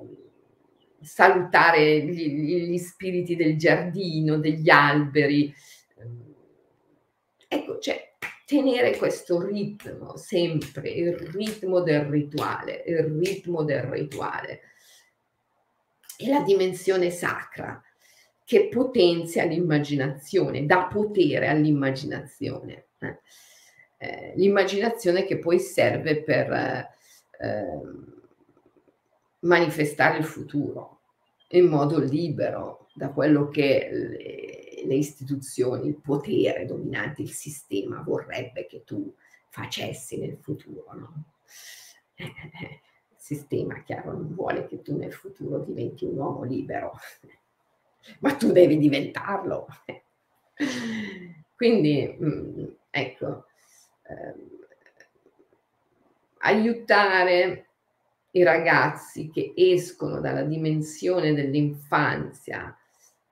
salutare gli, gli, spiriti del giardino, degli alberi. Ecco, cioè, tenere questo ritmo sempre, il ritmo del rituale, il ritmo del rituale. E la dimensione sacra che potenzia l'immaginazione, dà potere all'immaginazione. Eh. Eh, l'immaginazione che poi serve per eh, manifestare il futuro in modo libero da quello che le istituzioni, il potere dominante, il sistema vorrebbe che tu facessi nel futuro. No? Eh, eh, il sistema, chiaro, non vuole che tu nel futuro diventi un uomo libero, *laughs* ma tu devi diventarlo. *laughs* Quindi, mm, ecco, ehm, aiutare i ragazzi che escono dalla dimensione dell'infanzia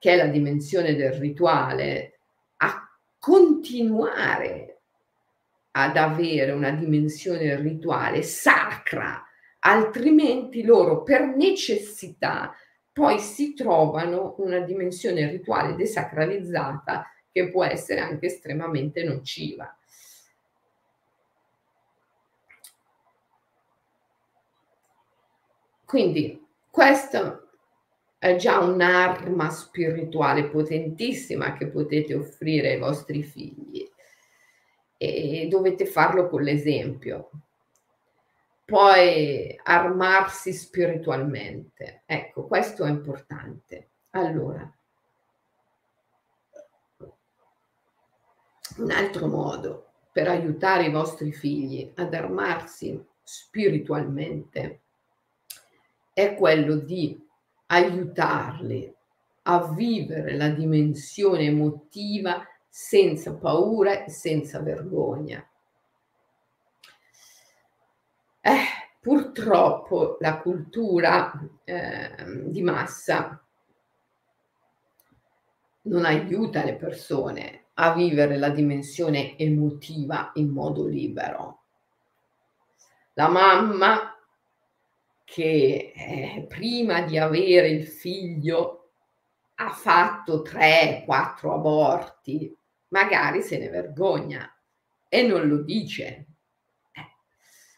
che è la dimensione del rituale, a continuare ad avere una dimensione rituale sacra, altrimenti loro per necessità poi si trovano una dimensione rituale desacralizzata che può essere anche estremamente nociva. Quindi questo è già un'arma spirituale potentissima che potete offrire ai vostri figli e dovete farlo con l'esempio. Poi armarsi spiritualmente, ecco, questo è importante. Allora, un altro modo per aiutare i vostri figli ad armarsi spiritualmente è quello di aiutarli a vivere la dimensione emotiva senza paura e senza vergogna. Eh, purtroppo la cultura eh, di massa non aiuta le persone a vivere la dimensione emotiva in modo libero. La mamma che eh, prima di avere il figlio ha fatto tre, quattro aborti, magari se ne vergogna e non lo dice. Eh.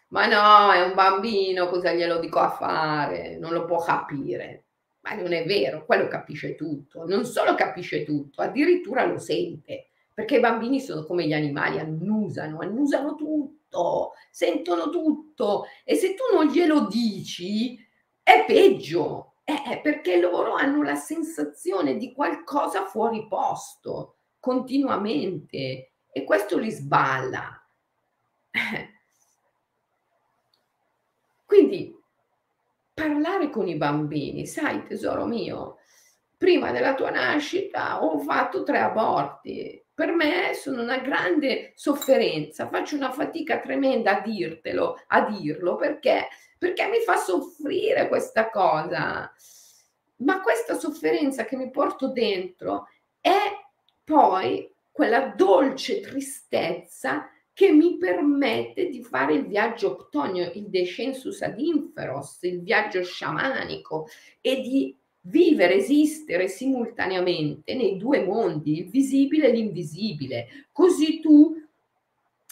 Ma no, è un bambino, cosa glielo dico a fare? Non lo può capire. Ma non è vero, quello capisce tutto. Non solo capisce tutto, addirittura lo sente, perché i bambini sono come gli animali, annusano, annusano tutto tutto, sentono tutto e se tu non glielo dici è peggio, eh, perché loro hanno la sensazione di qualcosa fuori posto continuamente e questo li sballa. *laughs* Quindi parlare con i bambini, sai tesoro mio, prima della tua nascita ho fatto tre aborti, per me sono una grande sofferenza, faccio una fatica tremenda a dirtelo, a dirlo, perché? Perché mi fa soffrire questa cosa. Ma questa sofferenza che mi porto dentro è poi quella dolce tristezza che mi permette di fare il viaggio octonio, il descensus ad inferos, il viaggio sciamanico e di vivere, esistere simultaneamente nei due mondi, il visibile e l'invisibile. Così tu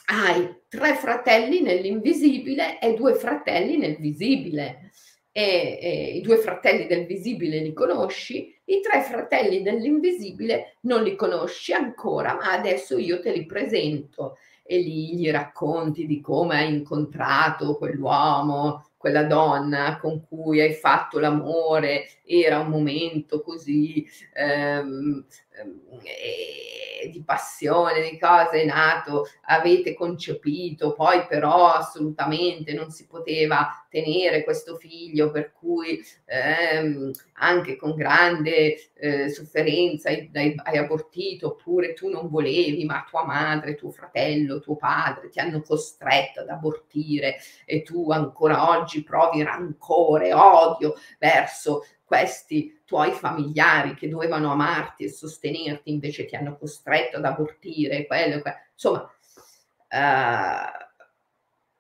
hai tre fratelli nell'invisibile e due fratelli nel visibile. E, e, i due fratelli del visibile li conosci, i tre fratelli dell'invisibile non li conosci ancora, ma adesso io te li presento e lì gli racconti di come hai incontrato quell'uomo, quella donna con cui hai fatto l'amore, era un momento così ehm, eh, di passione, di cose, è nato, avete concepito, poi però assolutamente non si poteva tenere questo figlio, per cui ehm, anche con grande eh, sofferenza hai, hai, abortito, oppure tu non volevi, ma tua madre, tuo fratello, tuo padre ti hanno costretto ad abortire e tu ancora oggi provi rancore, odio verso questi tuoi familiari che dovevano amarti e sostenerti invece ti hanno costretto ad abortire, quello, quello. insomma, uh,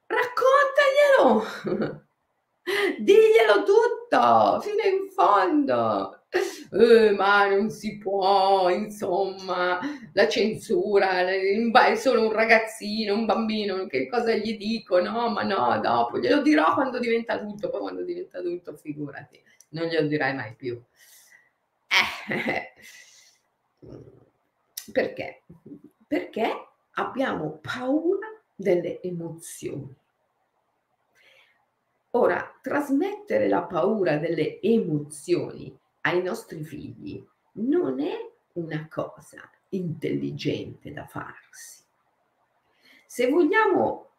raccontaglielo, *laughs* diglielo tutto fino in fondo. Eh, ma non si può, insomma, la censura, è solo un ragazzino, un bambino, che cosa gli dico? No, ma no, dopo glielo dirò quando diventa adulto, poi quando diventa adulto, figurati non glielo dirai mai più. Eh, perché? Perché abbiamo paura delle emozioni. Ora, trasmettere la paura delle emozioni ai nostri figli non è una cosa intelligente da farsi. Se vogliamo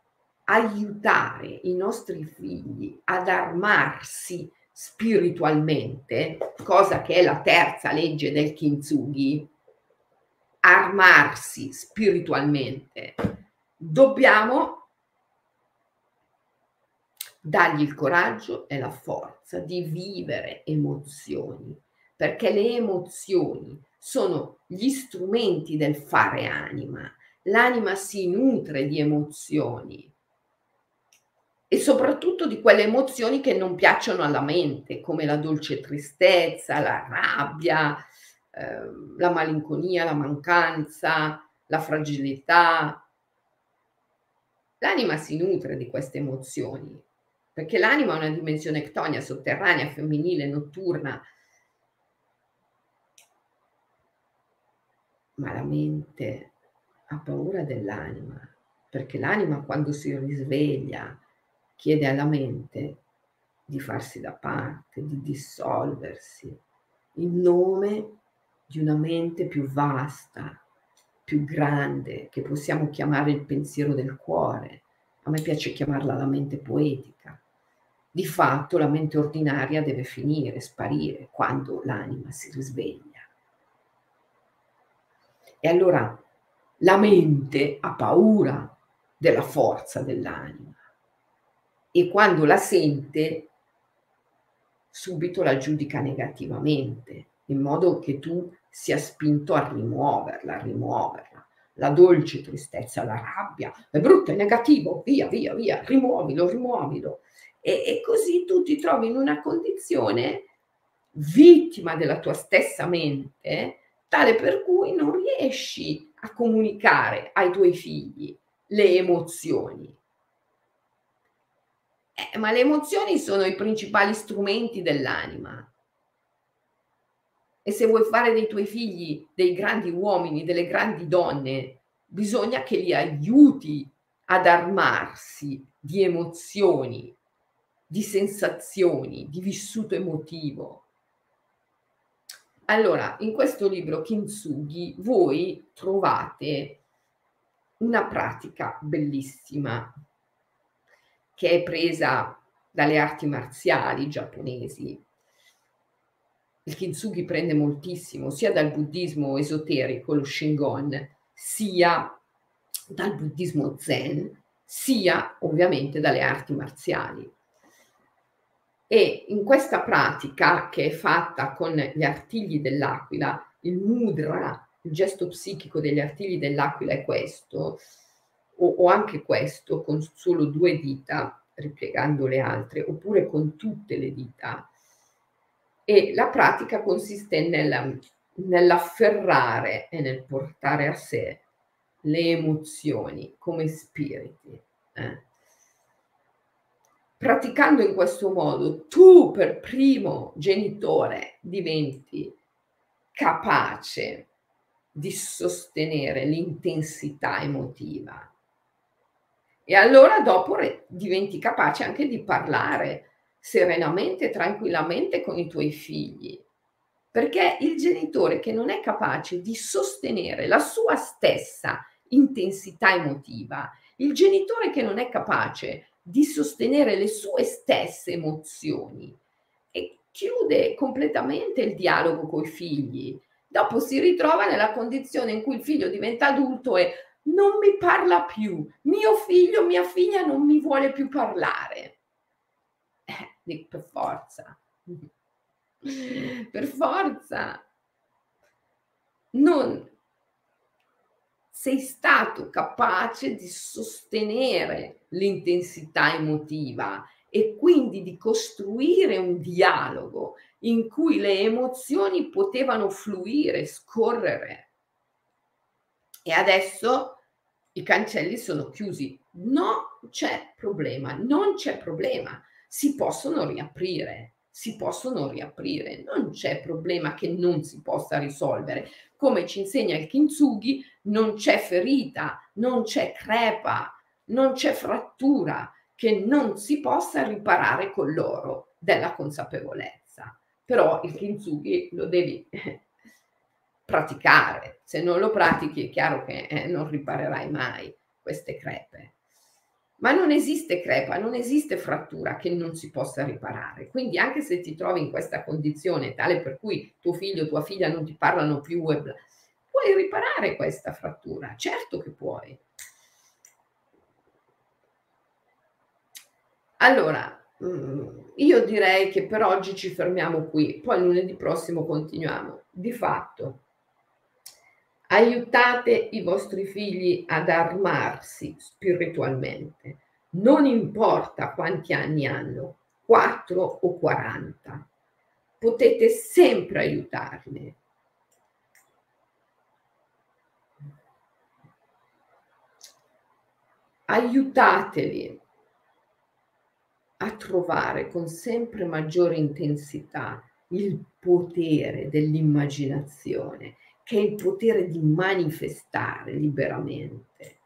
aiutare i nostri figli ad armarsi spiritualmente, cosa che è la terza legge del Kintsugi, armarsi spiritualmente, dobbiamo dargli il coraggio e la forza di vivere emozioni, perché le emozioni sono gli strumenti del fare anima. L'anima si nutre di emozioni e soprattutto di quelle emozioni che non piacciono alla mente, come la dolce tristezza, la rabbia, eh, la malinconia, la mancanza, la fragilità. L'anima si nutre di queste emozioni, perché l'anima è una dimensione ectonia, sotterranea, femminile, notturna, ma la mente ha paura dell'anima, perché l'anima quando si risveglia chiede alla mente di farsi da parte, di dissolversi, in nome di una mente più vasta, più grande, che possiamo chiamare il pensiero del cuore. A me piace chiamarla la mente poetica. Di fatto la mente ordinaria deve finire, sparire, quando l'anima si risveglia. E allora la mente ha paura della forza dell'anima e quando la sente subito la giudica negativamente, in modo che tu sia spinto a rimuoverla, a rimuoverla. La dolce tristezza, la rabbia, è brutto, è negativo, via, via, via, rimuovilo, rimuovilo. E, e così tu ti trovi in una condizione vittima della tua stessa mente, tale per cui non riesci a comunicare ai tuoi figli le emozioni eh, ma le emozioni sono i principali strumenti dell'anima. E se vuoi fare dei tuoi figli dei grandi uomini, delle grandi donne, bisogna che li aiuti ad armarsi di emozioni, di sensazioni, di vissuto emotivo. Allora, in questo libro Kintsugi voi trovate una pratica bellissima che è presa dalle arti marziali giapponesi. Il kintsugi prende moltissimo sia dal buddismo esoterico, lo Shingon, sia dal buddismo zen, sia ovviamente dalle arti marziali. E in questa pratica che è fatta con gli artigli dell'aquila, il mudra, il gesto psichico degli artigli dell'aquila è questo, o, o anche questo con solo due dita, ripiegando le altre, oppure con tutte le dita. E la pratica consiste nella, nell'afferrare e nel portare a sé le emozioni come spiriti. Eh. Praticando in questo modo, tu per primo genitore diventi capace di sostenere l'intensità emotiva. E allora dopo diventi capace anche di parlare serenamente, tranquillamente con i tuoi figli. Perché il genitore che non è capace di sostenere la sua stessa intensità emotiva, il genitore che non è capace di sostenere le sue stesse emozioni. E chiude completamente il dialogo con i figli, dopo si ritrova nella condizione in cui il figlio diventa adulto e non mi parla più, mio figlio, mia figlia non mi vuole più parlare. Eh, per forza, per forza, non sei stato capace di sostenere l'intensità emotiva e quindi di costruire un dialogo in cui le emozioni potevano fluire, scorrere. E adesso i cancelli sono chiusi. No, c'è problema, non c'è problema. Si possono riaprire si possono riaprire, non c'è problema che non si possa risolvere. Come ci insegna il Kintsugi, non c'è ferita, non c'è crepa, non c'è frattura che non si possa riparare con l'oro della consapevolezza. Però il Kintsugi lo devi praticare, se non lo pratichi è chiaro che eh, non riparerai mai queste crepe. Ma non esiste crepa, non esiste frattura che non si possa riparare. Quindi anche se ti trovi in questa condizione tale per cui tuo figlio o tua figlia non ti parlano più, puoi riparare questa frattura, certo che puoi. Allora, mm, io direi che per oggi ci fermiamo qui, poi lunedì prossimo continuiamo. Di fatto, Aiutate i vostri figli ad armarsi spiritualmente. Non importa quanti anni hanno, 4 o 40. Potete sempre aiutarli. Aiutateli a trovare con sempre maggiore intensità il potere dell'immaginazione che è il potere di manifestare liberamente.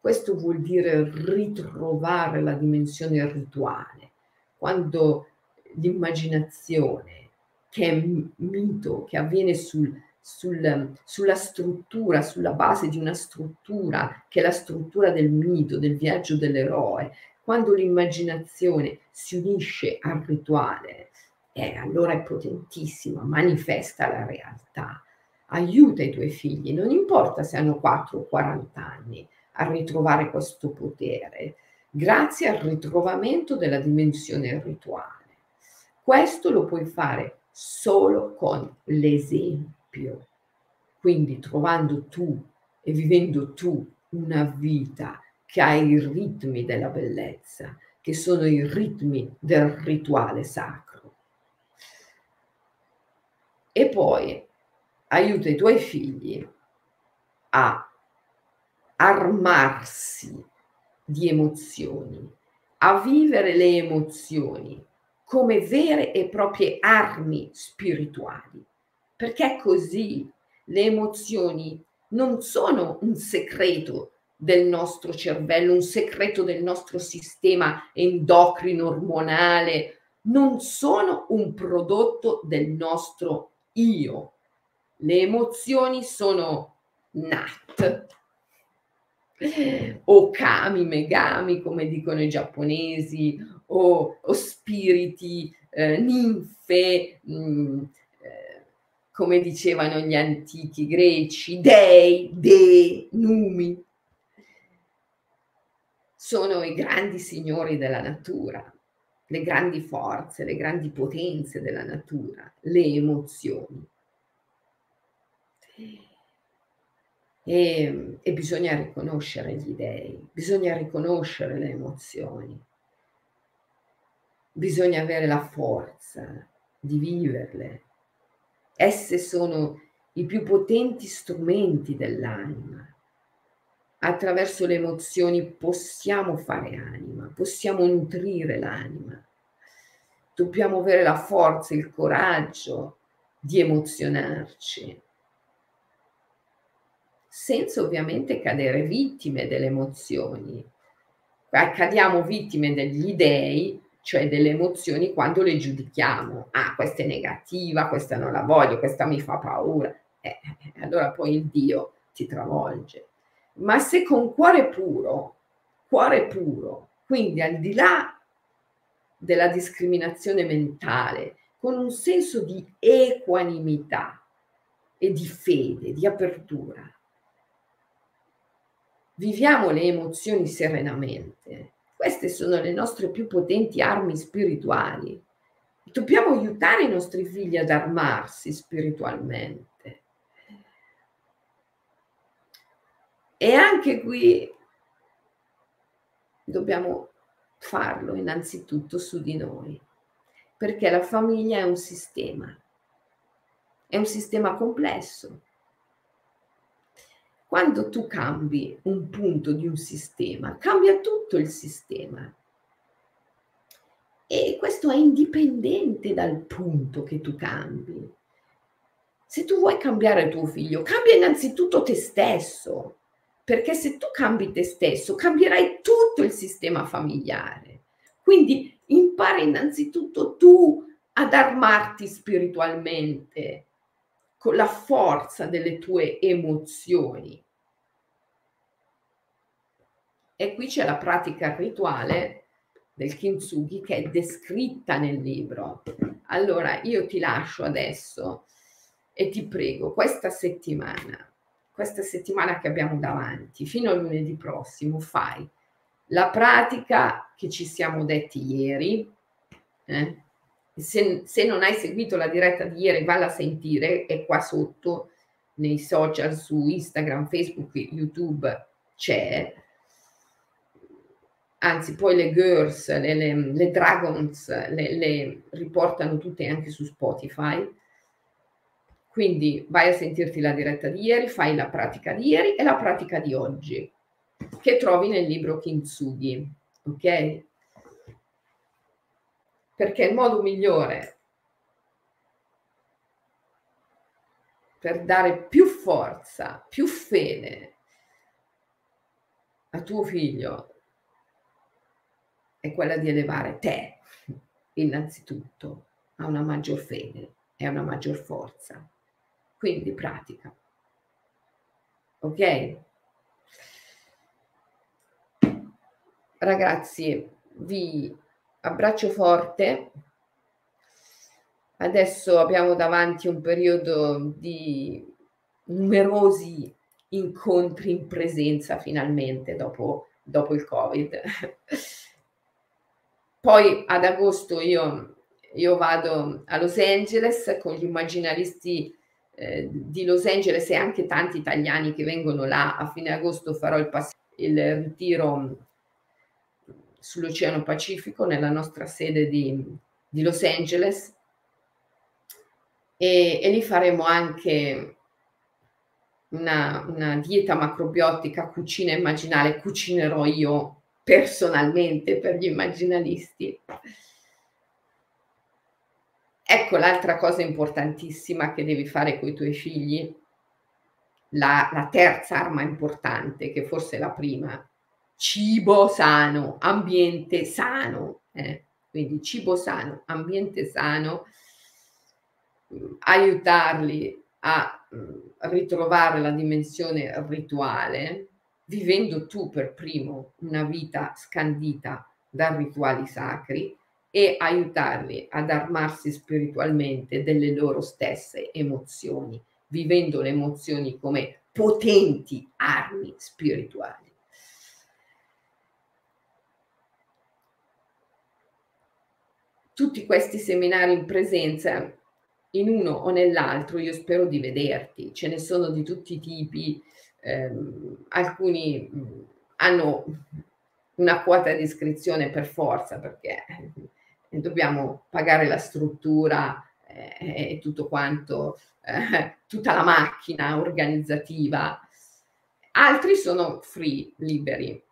Questo vuol dire ritrovare la dimensione rituale, quando l'immaginazione, che è mito, che avviene sul, sul, sulla struttura, sulla base di una struttura, che è la struttura del mito, del viaggio dell'eroe, quando l'immaginazione si unisce al rituale, eh, allora è potentissima, manifesta la realtà aiuta i tuoi figli, non importa se hanno 4 o 40 anni, a ritrovare questo potere, grazie al ritrovamento della dimensione rituale. Questo lo puoi fare solo con l'esempio, quindi trovando tu e vivendo tu una vita che ha i ritmi della bellezza, che sono i ritmi del rituale sacro. E poi aiuta i tuoi figli a armarsi di emozioni, a vivere le emozioni come vere e proprie armi spirituali, perché così le emozioni non sono un segreto del nostro cervello, un segreto del nostro sistema endocrino ormonale, non sono un prodotto del nostro io, le emozioni sono nat. O kami, megami, come dicono i giapponesi, o, o spiriti, eh, ninfe, mh, mm, eh, come dicevano gli antichi greci, dei, de, numi, sono i grandi signori della natura, le grandi forze, le grandi potenze della natura, le emozioni. E, e, bisogna riconoscere gli dei, bisogna riconoscere le emozioni, bisogna avere la forza di viverle. Esse sono i più potenti strumenti dell'anima. Attraverso le emozioni possiamo fare anima, possiamo nutrire l'anima. Dobbiamo avere la forza, il coraggio di emozionarci, senza ovviamente cadere vittime delle emozioni. Cadiamo vittime degli dei cioè delle emozioni quando le giudichiamo. Ah, questa è negativa, questa non la voglio, questa mi fa paura. Eh, allora poi il Dio ti travolge. Ma se con cuore puro, cuore puro, quindi al di là della discriminazione mentale, con un senso di equanimità e di fede, di apertura, viviamo le emozioni serenamente, queste sono le nostre più potenti armi spirituali. Dobbiamo aiutare i nostri figli ad armarsi spiritualmente. E anche qui dobbiamo farlo innanzitutto su di noi, perché la famiglia è un sistema, è un sistema complesso quando tu cambi un punto di un sistema, cambia tutto il sistema. E questo è indipendente dal punto che tu cambi. Se tu vuoi cambiare tuo figlio, cambia innanzitutto te stesso, perché se tu cambi te stesso, cambierai tutto il sistema familiare. Quindi impara innanzitutto tu ad armarti spiritualmente, con la forza delle tue emozioni. E qui c'è la pratica rituale del kintsugi che è descritta nel libro. Allora io ti lascio adesso e ti prego questa settimana, questa settimana che abbiamo davanti, fino a lunedì prossimo, fai la pratica che ci siamo detti ieri, eh? se, se, non hai seguito la diretta di ieri, valla a sentire, è qua sotto nei social, su Instagram, Facebook, YouTube c'è. Anzi, poi le girls, le, le, le dragons, le, le riportano tutte anche su Spotify. Quindi vai a sentirti la diretta di ieri, fai la pratica di ieri e la pratica di oggi, che trovi nel libro Kintsugi, ok? perché il modo migliore per dare più forza, più fede a tuo figlio è quella di elevare te innanzitutto a una maggior fede e a una maggior forza. Quindi pratica. Ok? Ragazzi, vi abbraccio forte. Adesso abbiamo davanti un periodo di numerosi incontri in presenza finalmente dopo, dopo il Covid. *laughs* Poi ad agosto io, io, vado a Los Angeles con gli immaginaristi eh, di Los Angeles e anche tanti italiani che vengono là. A fine agosto farò il, pass- il ritiro sull'Oceano Pacifico, nella nostra sede di, di Los Angeles, e, e lì faremo anche una, una, dieta macrobiotica, cucina immaginale, cucinerò io personalmente per gli immaginalisti. Ecco l'altra cosa importantissima che devi fare con i tuoi figli, la, la terza arma importante, che forse è la prima, cibo sano, ambiente sano, eh? quindi cibo sano, ambiente sano, aiutarli a mm, ritrovare la dimensione rituale, vivendo tu per primo una vita scandita da rituali sacri e aiutarli ad armarsi spiritualmente delle loro stesse emozioni, vivendo le emozioni come potenti armi spirituali. Tutti questi seminari in presenza, in uno o nell'altro, io spero di vederti, ce ne sono di tutti i tipi, ehm, alcuni hanno una quota di iscrizione per forza perché dobbiamo pagare la struttura eh, e tutto quanto, eh, tutta la macchina organizzativa. Altri sono free, liberi.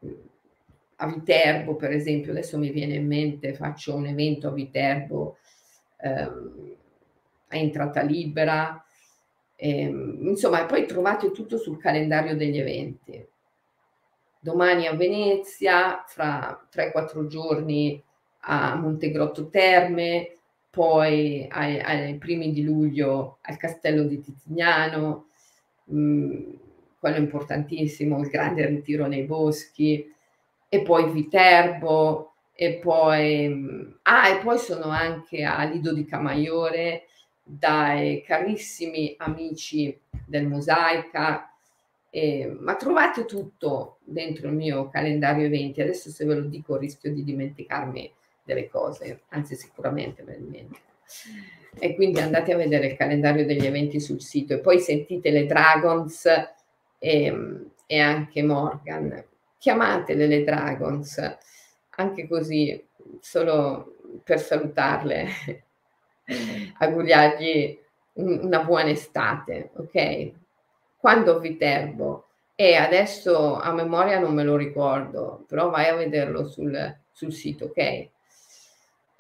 A Viterbo, per esempio, adesso mi viene in mente, faccio un evento a Viterbo, ehm, a entrata libera, ehm, insomma, poi trovate tutto sul calendario degli eventi domani a Venezia, fra 3-4 giorni a Montegrotto Terme, poi ai, ai, primi di luglio al Castello di Tizignano, mh, mm, quello importantissimo, il grande ritiro nei boschi, e poi Viterbo, e poi, mm, ah, e poi sono anche a Lido di Camaiore dai carissimi amici del Mosaica, eh, ma trovate tutto dentro il mio calendario eventi. Adesso se ve lo dico rischio di dimenticarmi delle cose, anzi sicuramente dimentico. E quindi andate a vedere il calendario degli eventi sul sito e poi sentite le Dragons e, ehm, e anche Morgan. Chiamatele le Dragons, anche così, solo per salutarle, augurargli una buona estate, ok? quando Viterbo e adesso a memoria non me lo ricordo, però vai a vederlo sul, sul sito, ok?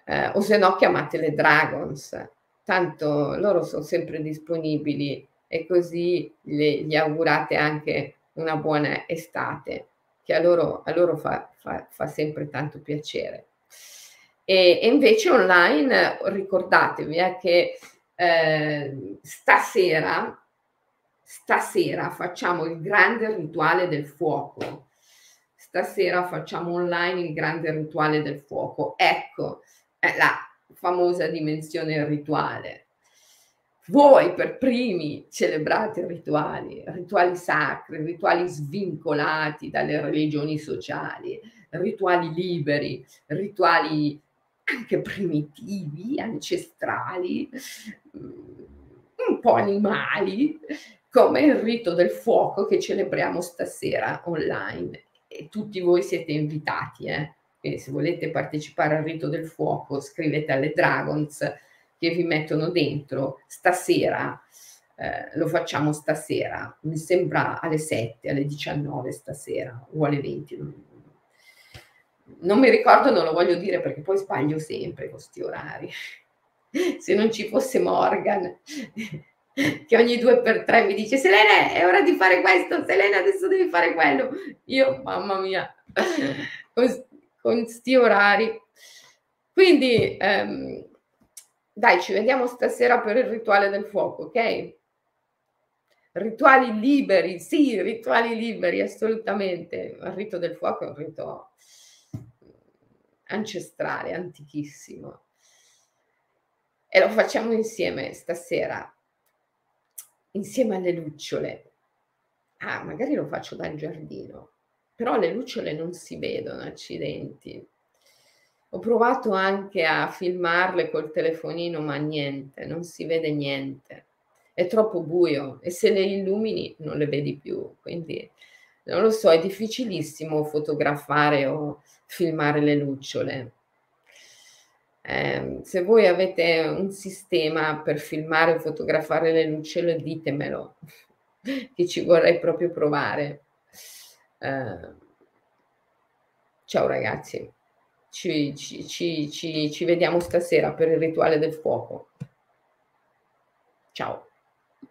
Eh, o se no chiamate le Dragons, tanto loro sono sempre disponibili e così le, gli augurate anche una buona estate, che a loro, a loro fa, fa, fa, sempre tanto piacere. E, e invece online ricordatevi eh, che eh, stasera stasera facciamo il grande rituale del fuoco. Stasera facciamo online il grande rituale del fuoco. Ecco è la famosa dimensione rituale. Voi per primi celebrate rituali, rituali sacri, rituali svincolati dalle religioni sociali, rituali liberi, rituali anche primitivi, ancestrali, mm, un po' animali, come il rito del fuoco che celebriamo stasera online. E tutti voi siete invitati, eh? Quindi se volete partecipare al rito del fuoco, scrivete alle Dragons che vi mettono dentro stasera. Eh, lo facciamo stasera, mi sembra alle 7, alle 19 stasera o alle 20. Non, mi ricordo, non lo voglio dire perché poi sbaglio sempre questi orari. *laughs* Se non ci fosse Morgan, *laughs* che ogni due per tre mi dice Selena è ora di fare questo, Selena adesso devi fare quello. Io, mamma mia, *laughs* con, sti orari. Quindi, ehm, dai, ci vediamo stasera per il rituale del fuoco, ok? Rituali liberi, sì, rituali liberi, assolutamente. Il rito del fuoco è un rito ancestrale, antichissimo. E lo facciamo insieme stasera insieme alle lucciole. Ah, magari lo faccio dal giardino, però le lucciole non si vedono, accidenti. Ho provato anche a filmarle col telefonino, ma niente, non si vede niente. È troppo buio e se le illumini non le vedi più, quindi non lo so, è difficilissimo fotografare o filmare le lucciole. Eh, se voi avete un sistema per filmare o fotografare le lucciole, ditemelo, *laughs* che ci vorrei proprio provare. Eh, ciao ragazzi, ci, ci, ci, ci vediamo stasera per il rituale del fuoco. Ciao.